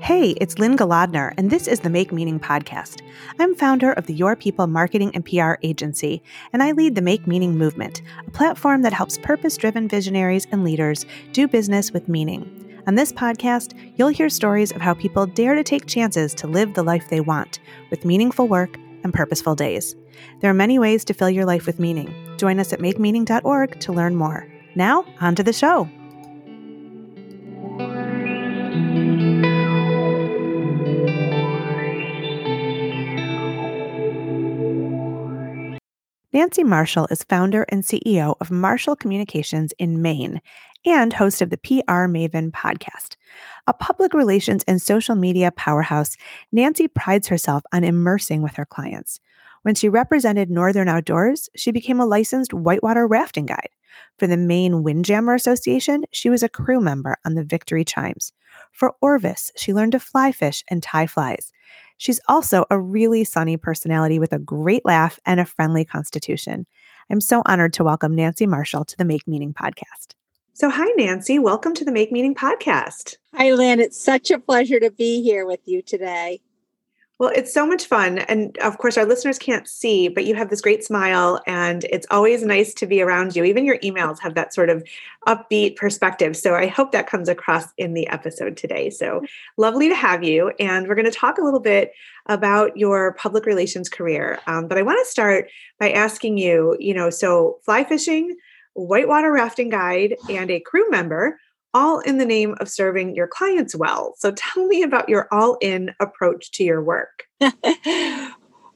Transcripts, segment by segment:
Hey, it's Lynne Golodner, and this is the Make Meaning podcast. I'm founder of the Your People Marketing and PR agency, and I lead the Make Meaning movement, a platform that helps purpose driven visionaries and leaders do business with meaning. On this podcast, you'll hear stories of how people dare to take chances to live the life they want with meaningful work and purposeful days. There are many ways to fill your life with meaning. Join us at makemeaning.org to learn more. Now, on to the show. Nancy Marshall is founder and CEO of Marshall Communications in Maine and host of the PR Maven podcast. A public relations and social media powerhouse, Nancy prides herself on immersing with her clients. When she represented Northern Outdoors, she became a licensed whitewater rafting guide. For the Maine Windjammer Association, she was a crew member on the Victory Chimes. For Orvis, she learned to fly fish and tie flies. She's also a really sunny personality with a great laugh and a friendly constitution. I'm so honored to welcome Nancy Marshall to the Make Meaning podcast. So, hi, Nancy. Welcome to the Make Meaning podcast. Hi, Lynne. It's such a pleasure to be here with you today. Well, it's so much fun. And of course, our listeners can't see, but you have this great smile, and it's always nice to be around you. Even your emails have that sort of upbeat perspective. So I hope that comes across in the episode today. So lovely to have you. And we're going to talk a little bit about your public relations career. Um, but I want to start by asking you you know, so fly fishing, whitewater rafting guide, and a crew member all in the name of serving your clients well. So tell me about your all in approach to your work.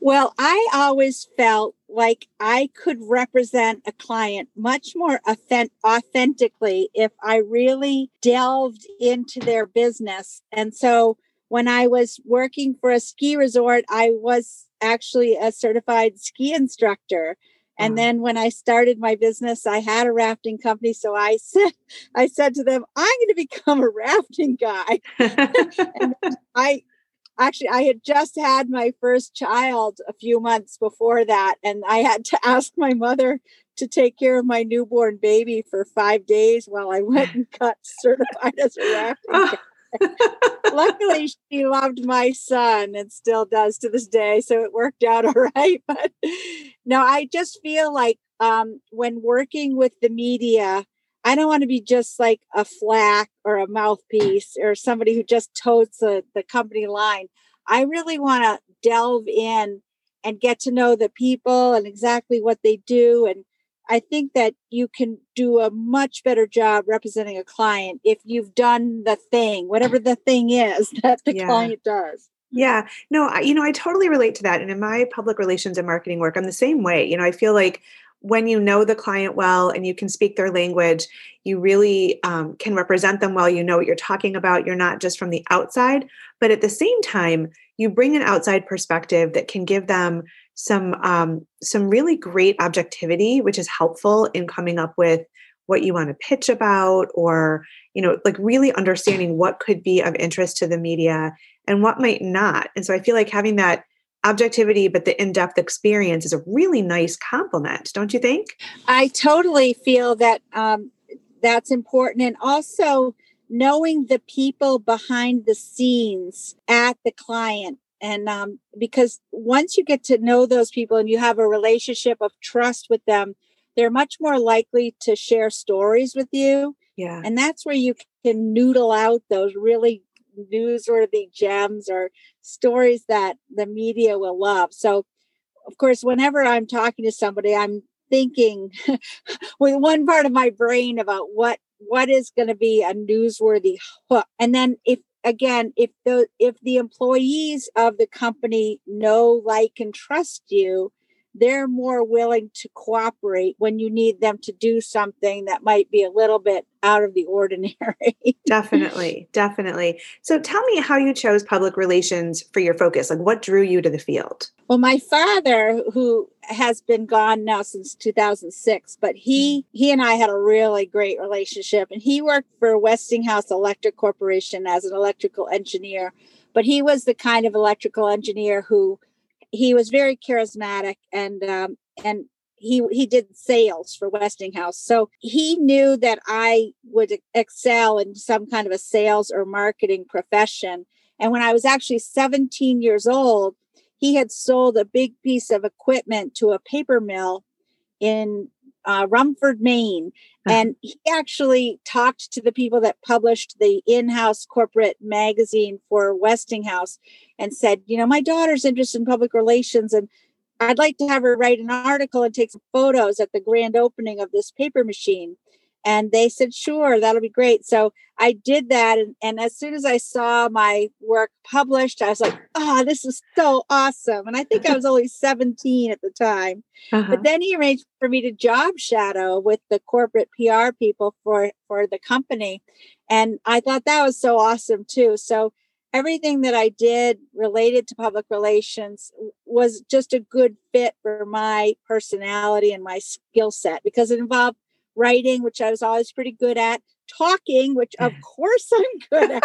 well, I always felt like I could represent a client much more authentically if I really delved into their business. And so when I was working for a ski resort, I was actually a certified ski instructor. And mm-hmm. then when I started my business, I had a rafting company. So I said, I said to them, I'm going to become a rafting guy. I actually I had just had my first child a few months before that, and I had to ask my mother to take care of my newborn baby for five days while I went and got certified as a rafting oh. guy. Luckily, she loved my son and still does to this day. So it worked out all right. But no, I just feel like um, when working with the media, I don't want to be just like a flack or a mouthpiece or somebody who just totes the, the company line. I really want to delve in and get to know the people and exactly what they do and I think that you can do a much better job representing a client if you've done the thing, whatever the thing is that the yeah. client does. Yeah, no, I, you know, I totally relate to that. And in my public relations and marketing work, I'm the same way. You know, I feel like when you know the client well and you can speak their language, you really um, can represent them well. You know what you're talking about. You're not just from the outside, but at the same time, you bring an outside perspective that can give them some um, some really great objectivity, which is helpful in coming up with what you want to pitch about, or you know, like really understanding what could be of interest to the media and what might not. And so I feel like having that objectivity but the in-depth experience is a really nice compliment don't you think? I totally feel that um, that's important. And also knowing the people behind the scenes at the client and um, because once you get to know those people and you have a relationship of trust with them they're much more likely to share stories with you. Yeah. And that's where you can noodle out those really newsworthy gems or stories that the media will love. So of course whenever i'm talking to somebody i'm thinking with one part of my brain about what what is going to be a newsworthy hook. And then if again if the if the employees of the company know like and trust you they're more willing to cooperate when you need them to do something that might be a little bit out of the ordinary. definitely, definitely. So tell me how you chose public relations for your focus. Like what drew you to the field? Well, my father, who has been gone now since 2006, but he hmm. he and I had a really great relationship and he worked for Westinghouse Electric Corporation as an electrical engineer, but he was the kind of electrical engineer who he was very charismatic and um, and he he did sales for Westinghouse. So he knew that I would excel in some kind of a sales or marketing profession. And when I was actually 17 years old, he had sold a big piece of equipment to a paper mill in uh, Rumford, Maine. Uh-huh. And he actually talked to the people that published the in house corporate magazine for Westinghouse and said, You know, my daughter's interested in public relations and I'd like to have her write an article and take some photos at the grand opening of this paper machine. And they said, sure, that'll be great. So I did that. And, and as soon as I saw my work published, I was like, oh, this is so awesome. And I think I was only 17 at the time. Uh-huh. But then he arranged for me to job shadow with the corporate PR people for, for the company. And I thought that was so awesome too. So everything that I did related to public relations was just a good fit for my personality and my skill set because it involved writing, which I was always pretty good at, talking, which of course I'm good at.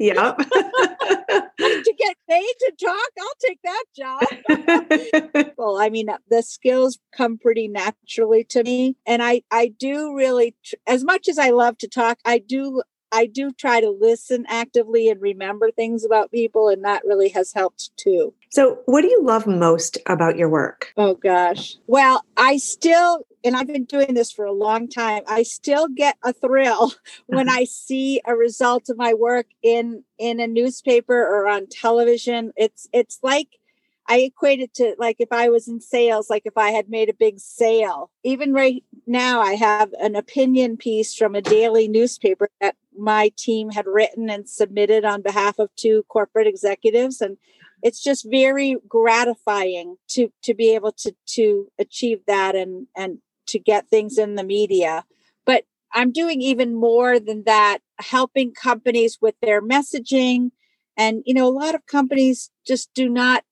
yep. to get paid to talk, I'll take that job. well, I mean, uh, the skills come pretty naturally to me. And I, I do really, as much as I love to talk, I do I do try to listen actively and remember things about people, and that really has helped too. So, what do you love most about your work? Oh, gosh. Well, I still, and I've been doing this for a long time, I still get a thrill when uh-huh. I see a result of my work in in a newspaper or on television. It's it's like I equate it to like if I was in sales, like if I had made a big sale. Even right now, I have an opinion piece from a daily newspaper that my team had written and submitted on behalf of two corporate executives. And it's just very gratifying to to be able to to achieve that and and to get things in the media. But I'm doing even more than that, helping companies with their messaging. And you know, a lot of companies just do not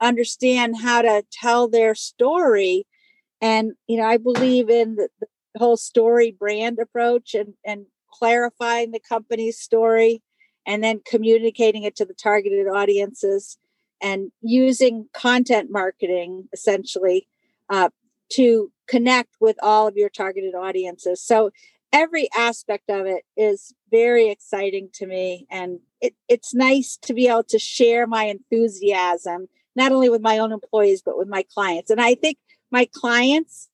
understand how to tell their story and you know i believe in the, the whole StoryBrand approach and and clarifying the company's story and then communicating it to the targeted audiences and using content marketing essentially uh, to connect with all of your targeted audiences so every aspect of it is very exciting to me and it, it's nice to be able to share my enthusiasm not only with my own employees, but with my clients. And I think my clients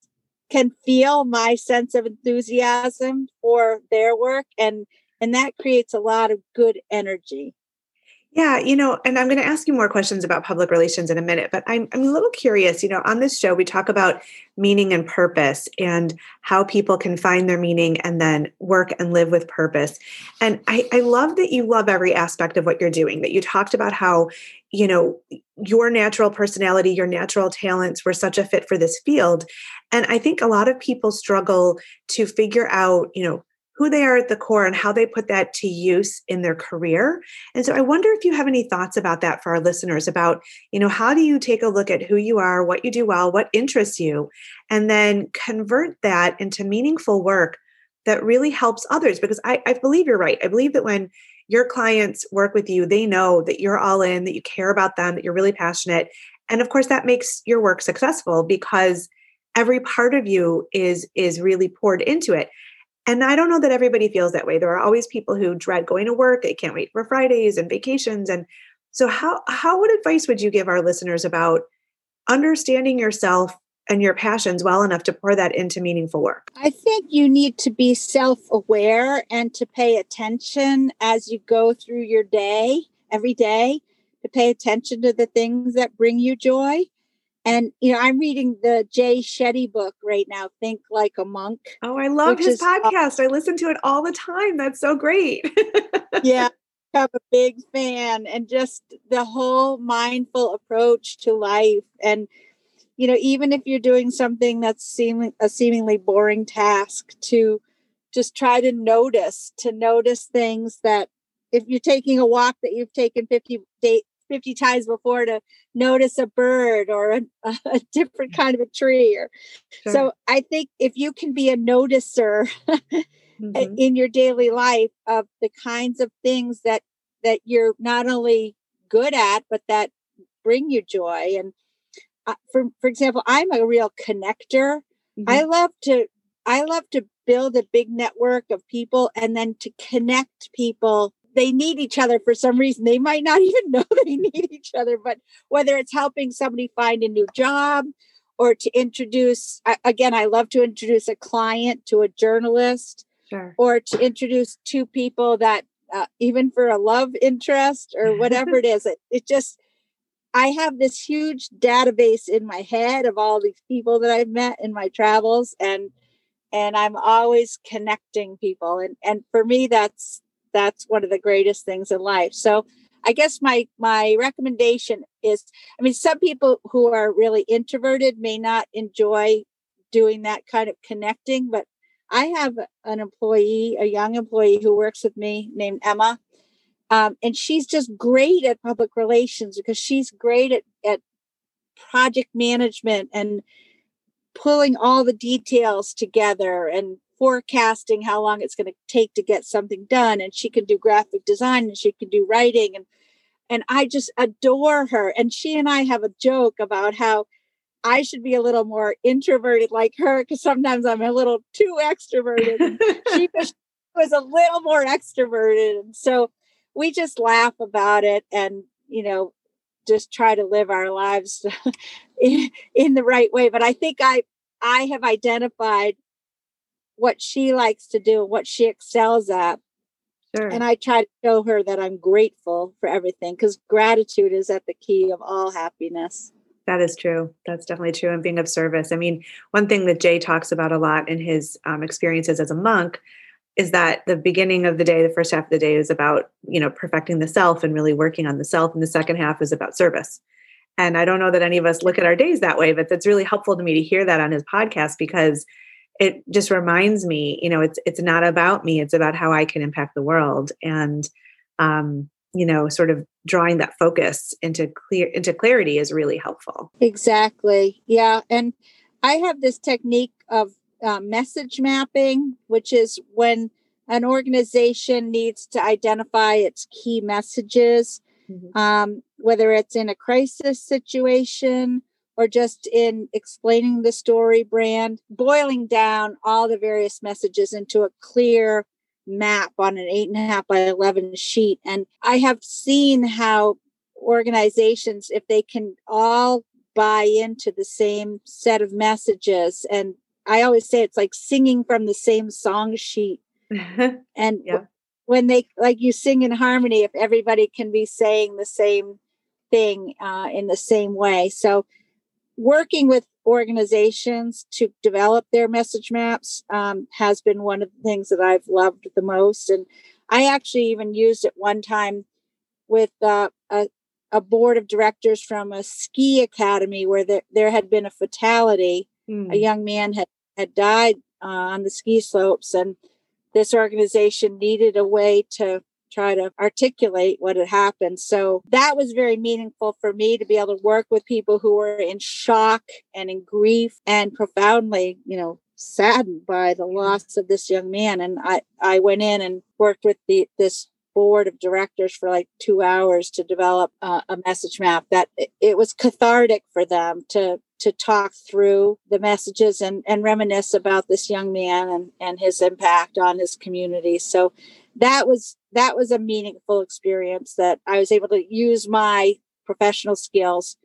can feel my sense of enthusiasm for their work and and that creates a lot of good energy yeah, you know, and I'm going to ask you more questions about public relations in a minute, but I'm, I'm a little curious. You know, on this show, we talk about meaning and purpose and how people can find their meaning and then work and live with purpose. And I, I love that you love every aspect of what you're doing, that you talked about how, you know, your natural personality, your natural talents were such a fit for this field. And I think a lot of people struggle to figure out, you know, who they are at the core and how they put that to use in their career. And so I wonder if you have any thoughts about that for our listeners about, you know, how do you take a look at who you are, what you do well, what interests you, and then convert that into meaningful work that really helps others? Because I, I believe you're right. I believe that when your clients work with you, they know that you're all in, that you care about them, that you're really passionate. And of course, that makes your work successful because every part of you is is really poured into it and I don't know that everybody feels that way. There are always people who dread going to work. They can't wait for Fridays and vacations. And so how how what advice would you give our listeners about understanding yourself and your passions well enough to pour that into meaningful work? I think you need to be self-aware and to pay attention as you go through your day every day to pay attention to the things that bring you joy and you know, I'm reading the Jay Shetty book right now, Think Like a Monk. Oh, I love his uh, podcast. I listen to it all the time. That's so great. yeah, I'm a big fan, and just the whole mindful approach to life. And you know, even if you're doing something that's seeming a seemingly boring task, to just try to notice, to notice things that if you're taking a walk that you've taken 50 day, 50 times before to notice a bird or a, a different kind of a tree or sure. so i think if you can be a noticer mm-hmm. in your daily life of the kinds of things that that you're not only good at but that bring you joy and uh, for for example, I'm a real connector. Mm-hmm. I love to I love to build a big network of people and then to connect people. They need each other for some reason. They might not even know they need each other, but whether it's helping somebody find a new job or to introduce again, I love to introduce a client to a journalist sure. or to introduce two people that uh, even for a love interest or whatever it is, it, it just I have this huge database in my head of all these people that I've met in my travels and and I'm always connecting people and and for me that's that's one of the greatest things in life. So I guess my my recommendation is I mean some people who are really introverted may not enjoy doing that kind of connecting but I have an employee, a young employee who works with me named Emma um, and she's just great at public relations because she's great at, at project management and pulling all the details together and forecasting how long it's going to take to get something done and she can do graphic design and she can do writing and and I just adore her and she and I have a joke about how I should be a little more introverted like her because sometimes I'm a little too extroverted. she was a little more extroverted and so we just laugh about it and you know just try to live our lives in, in the right way but i think i i have identified what she likes to do what she excels at sure. and i try to show her that i'm grateful for everything because gratitude is at the key of all happiness that is true. That's definitely true. And being of service. I mean, one thing that Jay talks about a lot in his um, experiences as a monk is that the beginning of the day the first half of the day is about you know perfecting the self and really working on the self and the second half is about service and i don't know that any of us look at our days that way but that's really helpful to me to hear that on his podcast because it just reminds me you know it's it's not about me it's about how i can impact the world. And um you know sort of drawing that focus into clear into clarity is really helpful. Exactly. Yeah. And i have this technique of uh, message mapping, which is when an organization needs to identify its key messages, mm-hmm. um, whether it's in a crisis situation or just in explaining the StoryBrand, boiling down all the various messages into a clear map on an eight and a half by 11 sheet. And I have seen how organizations, if they can all buy into the same set of messages and I always say it's like singing from the same song sheet. and yeah. when they like you sing in harmony, if everybody can be saying the same thing uh, in the same way. So working with organizations to develop their message maps um, has been one of the things that I've loved the most. And I actually even used it one time with uh, a, a board of directors from a ski academy where there, there had been a fatality. Mm. A hmm. young man had had died uh, on the ski slopes, and this organization needed a way to try to articulate what had happened. So that was very meaningful for me to be able to work with people who were in shock and in grief and profoundly, you know, saddened by the loss of this young man. And I, I went in and worked with the this board of directors for like two hours to develop uh, a message map that it, it was cathartic for them to to talk through the messages and, and reminisce about this young man and, and his impact on his community. So that was that was a meaningful experience that I was able to use my professional skills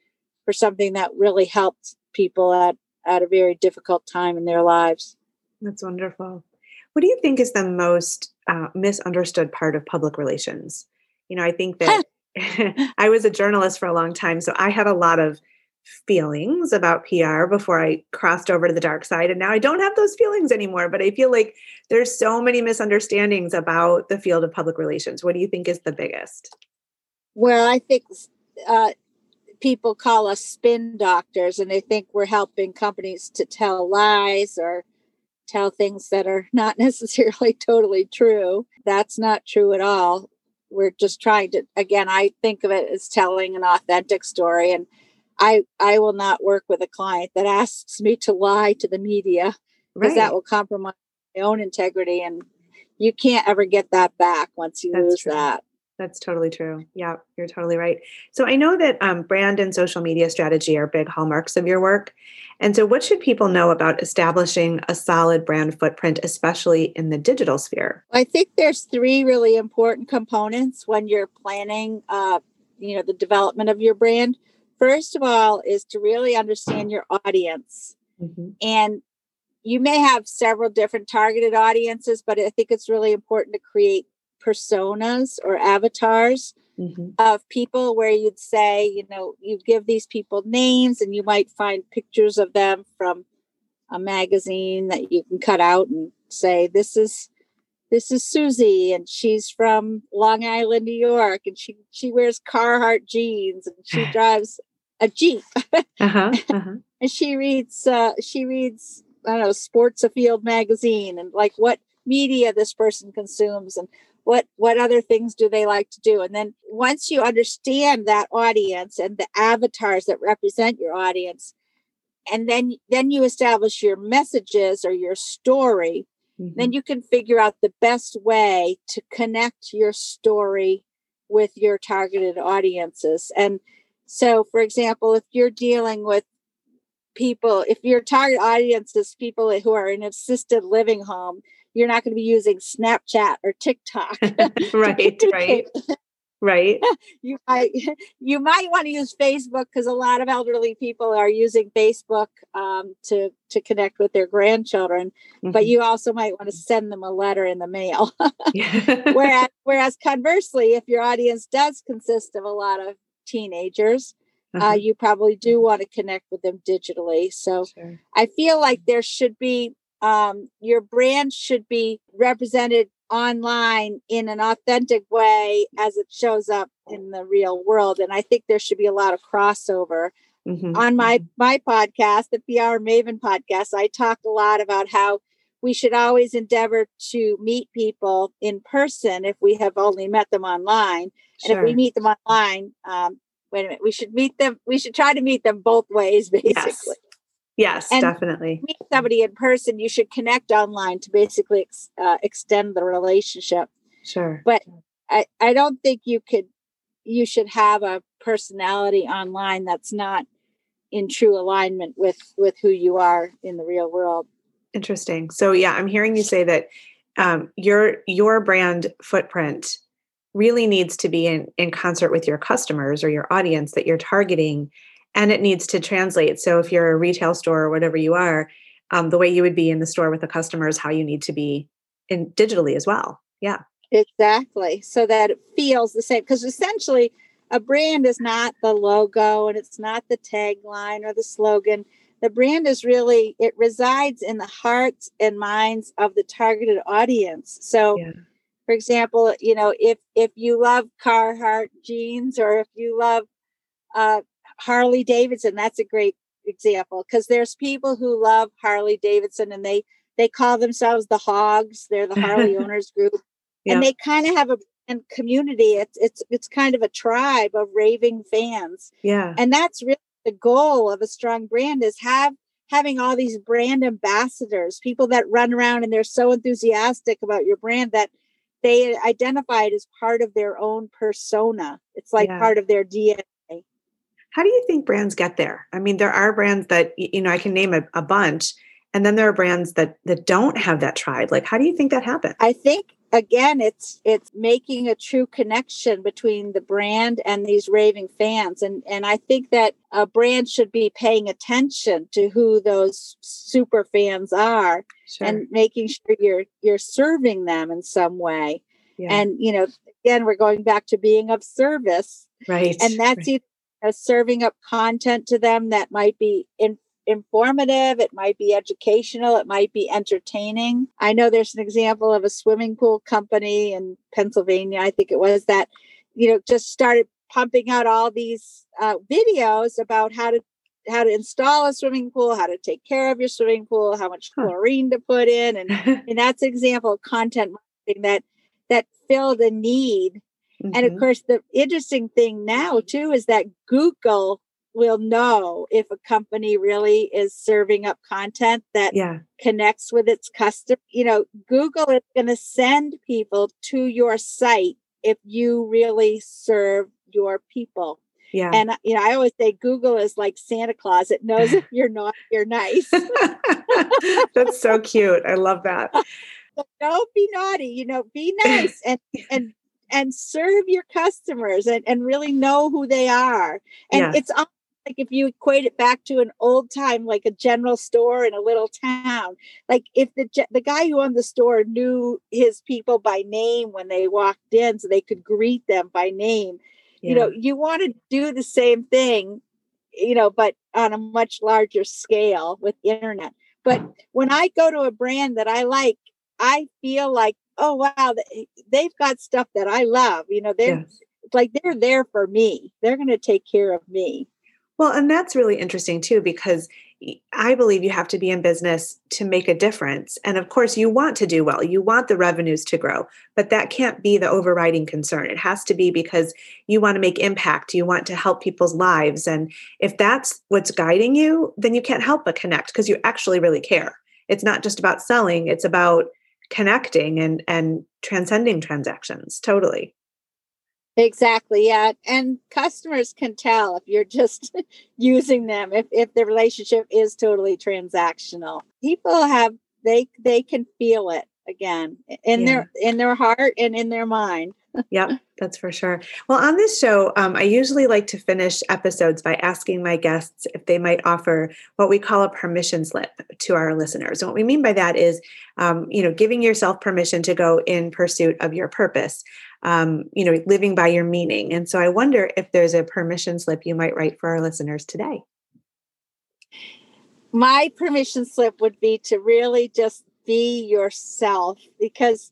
for something that really helped people at, at a very difficult time in their lives. That's wonderful. What do you think is the most uh, misunderstood part of public relations? You know, I think that I was a journalist for a long time, so I had a lot of feelings about PR before I crossed over to the dark side. And now I don't have those feelings anymore. But I feel like there's so many misunderstandings about the field of public relations. What do you think is the biggest? Well, I think uh, people call us spin doctors and they think we're helping companies to tell lies or tell things that are not necessarily totally true. That's not true at all. We're just trying to, again, I think of it as telling an authentic story. And I I will not work with a client that asks me to lie to the media because right. that will compromise my own integrity and you can't ever get that back once you That's lose true. that. That's totally true. Yeah, you're totally right. So I know that um, brand and social media strategy are big hallmarks of your work. And so, what should people know about establishing a solid brand footprint, especially in the digital sphere? I think there's three really important components when you're planning, uh, you know, the development of your brand. First of all, is to really understand your audience, mm-hmm. and you may have several different targeted audiences, but I think it's really important to create personas or avatars mm-hmm. of people where you'd say, you know, you give these people names and you might find pictures of them from a magazine that you can cut out and say, this is this is Susie and she's from Long Island, New York, and she she wears Carhartt jeans and she drives a Jeep. uh-huh, uh-huh. and she reads uh, she reads I don't know Sports Afield magazine and like what media this person consumes and what what other things do they like to do and then once you understand that audience and the avatars that represent your audience and then then you establish your messages or your story mm-hmm. then you can figure out the best way to connect your story with your targeted audiences and so for example if you're dealing with people if your target audience is people who are in assisted living home you're not going to be using Snapchat or TikTok. right, right. Right. you might you might want to use Facebook because a lot of elderly people are using Facebook um, to to connect with their grandchildren. Mm-hmm. But you also might want to send them a letter in the mail. whereas whereas conversely, if your audience does consist of a lot of teenagers, uh-huh. uh, you probably do want to connect with them digitally. So sure. I feel like there should be um, your brand should be represented online in an authentic way as it shows up in the real world and i think there should be a lot of crossover mm-hmm. on my mm-hmm. my podcast the pr maven podcast i talk a lot about how we should always endeavor to meet people in person if we have only met them online sure. and if we meet them online um, wait a minute we should meet them we should try to meet them both ways basically yes. Yes, and definitely. Meet somebody in person. You should connect online to basically ex, uh, extend the relationship. Sure. But I, I don't think you could. You should have a personality online that's not in true alignment with with who you are in the real world. Interesting. So yeah, I'm hearing you say that um, your your brand footprint really needs to be in in concert with your customers or your audience that you're targeting and it needs to translate. So if you're a retail store or whatever you are, um, the way you would be in the store with the customers how you need to be in digitally as well. Yeah. Exactly. So that it feels the same. Because essentially, a brand is not the logo and it's not the tagline or the slogan. The brand is really, it resides in the hearts and minds of the targeted audience. So, yeah. for example, you know, if if you love Carhartt jeans or if you love uh, Harley Davidson, that's a great example because there's people who love Harley Davidson and they they call themselves the Hogs. They're the Harley owners group, yeah. and they kind of have a community. It's it's it's kind of a tribe of raving fans. Yeah, and that's really the goal of a strong brand is have having all these brand ambassadors, people that run around and they're so enthusiastic about your brand that they identify it as part of their own persona. It's like yeah. part of their DNA. How do you think brands get there? I mean, there are brands that you know I can name a, a bunch, and then there are brands that that don't have that tribe. Like, how do you think that happens? I think again it's it's making a true connection between the brand and these raving fans. And and i think that a brand should be paying attention to who those super fans are sure. and making sure you're you're serving them in some way. Yeah. and you know again we're going back to being of service. Right. And that's right. uh, serving up content to them that might be in, informative, it might be educational, it might be entertaining. I know there's an example of a swimming pool company in Pennsylvania, I think it was that, you know, just started pumping out all these uh, videos about how to how to install a swimming pool, how to take care of your swimming pool, how much chlorine to put in, and and that's an example of content marketing that that filled a need Mm-hmm. And of mm-hmm. course, the interesting thing now, too, is that Google will know if a company really is serving up content that yeah. connects with its customer. You know, Google is going to send people to your site if you really serve your people. Yeah. And you know, I always say Google is like Santa Claus. It knows if you're not, you're nice. That's so cute. I love that. So don't be naughty, you know, be nice and and and serve your customers and, and really know who they are. And Yes. it's like if you equate it back to an old time, like a general store in a little town, like if the the guy who owned the store knew his people by name when they walked in, so they could greet them by name. You know, you want to do the same thing, you know, but on a much larger scale with internet. But when I go to a brand that I like, I feel like, oh wow, they- they've got stuff that I love. You know, they're Yes. like they're there for me. They're going to take care of me. Well, and that's really interesting too, because I believe you have to be in business to make a difference. And of course, you want to do well, you want the revenues to grow, but that can't be the overriding concern. It has to be because you want to make impact, you want to help people's lives. And if that's what's guiding you, then you can't help but connect because you actually really care. It's not just about selling, it's about connecting and and transcending transactions totally Exactly. Yeah. And customers can tell if you're just using them, if, if the relationship is totally transactional. People have they they can feel it again in their in their heart and in their mind. Yep, that's for sure. Well, on this show, um, I usually like to finish episodes by asking my guests if they might offer what we call a permission slip to our listeners. And what we mean by that is, um, you know, giving yourself permission to go in pursuit of your purpose. Um, you know, living by your meaning. And so I wonder if there's a permission slip you might write for our listeners today. My permission slip would be to really just be yourself because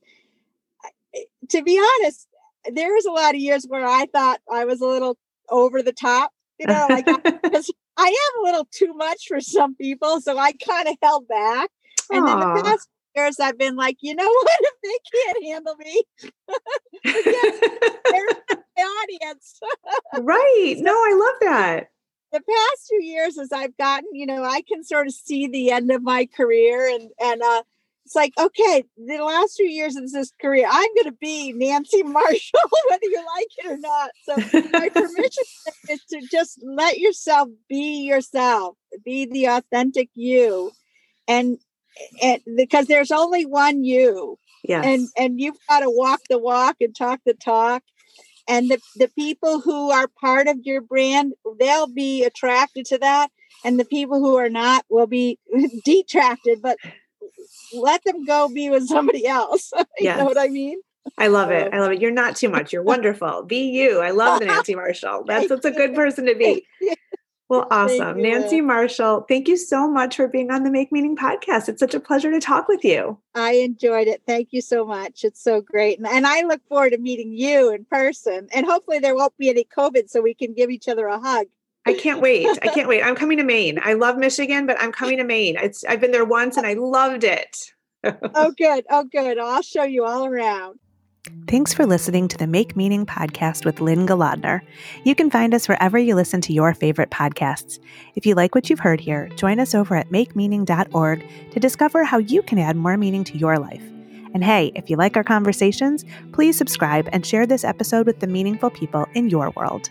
to be honest, there was a lot of years where I thought I was a little over the top, you know, like because I am a little too much for some people, so I kind of held back. And then the past years, I've been like, you know what? If they can't handle me, there's my audience. right. No, I love that. the past few years, as I've gotten, you know, I can sort of see the end of my career, and and uh, it's like, okay, the last few years of this career, I'm going to be Nancy Marshall, whether you like it or not. So my permission is to just let yourself be yourself, be the authentic you, and and because there's only one you, Yes. and and you've got to walk the walk and talk the talk and the, the people who are part of your brand they'll be attracted to that and the people who are not will be detracted but let them go be with somebody else you know what i mean I love it. I love it. You're not too much. You're wonderful. Be you. I love the Nancy Marshall. That's that's a good person to be. Well, awesome. you. Nancy Marshall, thank you so much for being on the Make Meaning podcast. It's such a pleasure to talk with you. i enjoyed it thank you so much it's so great and, and i look forward to meeting you in person and hopefully there won't be any covid so we can give each other a hug I can't wait. I can't wait. I'm coming to Maine. I love Michigan, but I'm coming to Maine. It's I've been there once and I loved it. oh good oh good i'll show you all around Thanks for listening to the Make Meaning podcast with Lynne Golodner. You can find us wherever you listen to your favorite podcasts. If you like what you've heard here, join us over at makemeaning.org to discover how you can add more meaning to your life. And hey, if you like our conversations, please subscribe and share this episode with the meaningful people in your world.